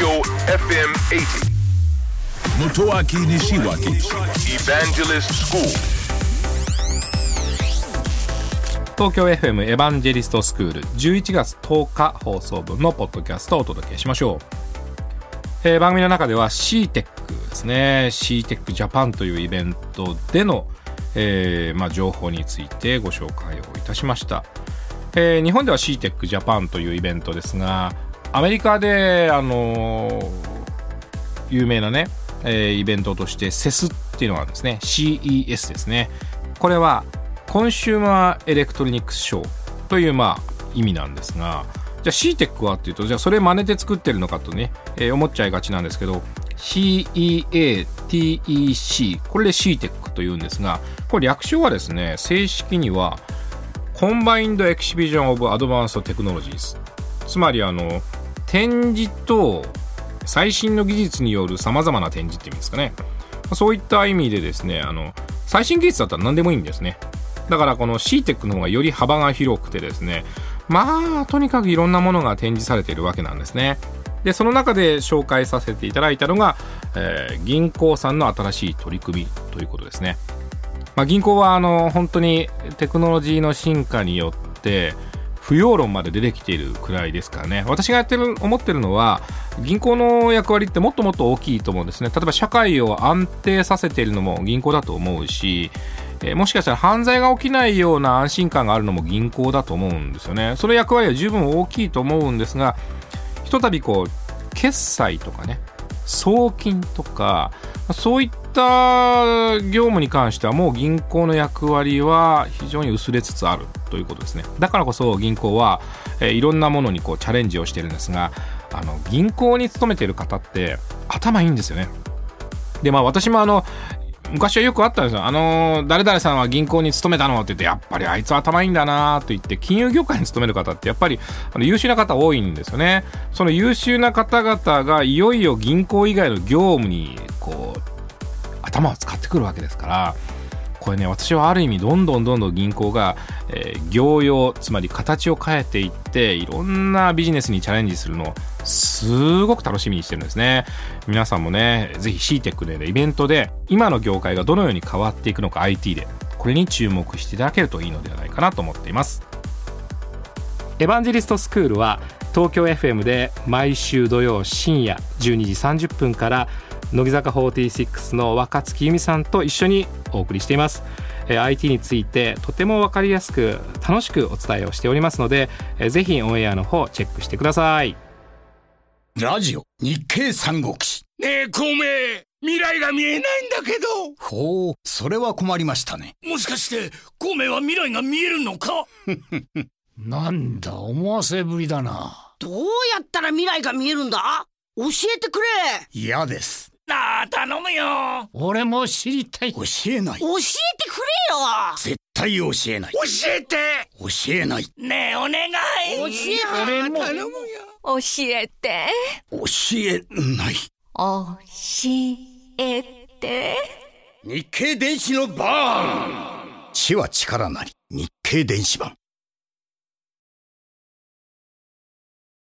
Tokyo FM 80. Motoaki Nishiwaki Evangelist School. 東京 FM エヴァンジェリストスクール11月10日放送分のポッドキャストをお届けしましょう、えー番組の中では CTEC ですね。CTEC Japan というイベントでの、えーまあ、情報についてご紹介をいたしました、えー日本では CEATEC Japan というイベントですがアメリカであの有名なね、えーイベントとして CES っていうのがあるんですね。CES ですねこれは Consumer Electronics Show というまあ意味なんですがじゃあ CTEC はっていうとじゃあそれ真似て作ってるのかとね、えー思っちゃいがちなんですけど CEATEC これで CTEC というんですがこれ略称はですね正式には Combined Exhibition of Advanced Technologies つまりあの展示と最新の技術によるさまざまな展示って意味ですかね。そういった意味でですねあの最新技術だったら何でもいいんですね。だからこの CTEC の方がより幅が広くてですねまあとにかくいろんなものが展示されているわけなんですね。でその中で紹介させていただいたのが、えー銀行さんの新しい取り組みということですね。まあ、銀行はあの本当にテクノロジーの進化によって不要論まで出てきているくらいですからね。私がやってる思ってるのは銀行の役割ってもっともっと大きいと思うんですね。例えば社会を安定させているのも銀行だと思うし、えもしかしたら犯罪が起きないような安心感があるのも銀行だと思うんですよね。その役割は十分大きいと思うんですがひとたびこう決済とかね送金とかそういった業務に関してはもう銀行の役割は非常に薄れつつあるということですね。だからこそ銀行は、えいろんなものにこうチャレンジをしてるんですがあの銀行に勤めてる方って頭いいんですよね。でまあ私もあの昔はよくあったんですよ。あのー誰々さんは銀行に勤めたのって言って、やっぱりあいつ頭いいんだなと言って、金融業界に勤める方ってやっぱりあの優秀な方多いんですよね。その優秀な方々がいよいよ銀行以外の業務にこう頭を使ってくるわけですから、これね、私はある意味どんどんどんどん銀行が、えー業用、つまり形を変えていって、いろんなビジネスにチャレンジするのをすごく楽しみにしてるんですね。皆さんもね、ぜひ CTEC で、ね、イベントで今の業界がどのように変わっていくのか IT で、これに注目していただけるといいのではないかなと思っています。エヴァンジェリストスクールは東京 FM で毎週土曜深夜12時30分から乃木坂46の若月由美さんと一緒にお送りしています。えー IT についてとても分かりやすく楽しくお伝えをしておりますので、えーぜひオンエアの方チェックしてください。ラジオ日経三国志ねえ、孔明、未来が見えないんだけど。ほうそれは困りましたねもしかして、孔明は未来が見えるのか？なんだ思わせぶりだな。どうやったら未来が見えるんだ？教えてくれ。嫌です。なあ、頼むよ。俺も知りたい。教えない。教えてくれよ。絶対教えない。教えて。教えない。ねえ、お願い。教え俺も。頼むよ。教えて。教えない。教えて。日経電子のバーン。知は力なり。日経電子版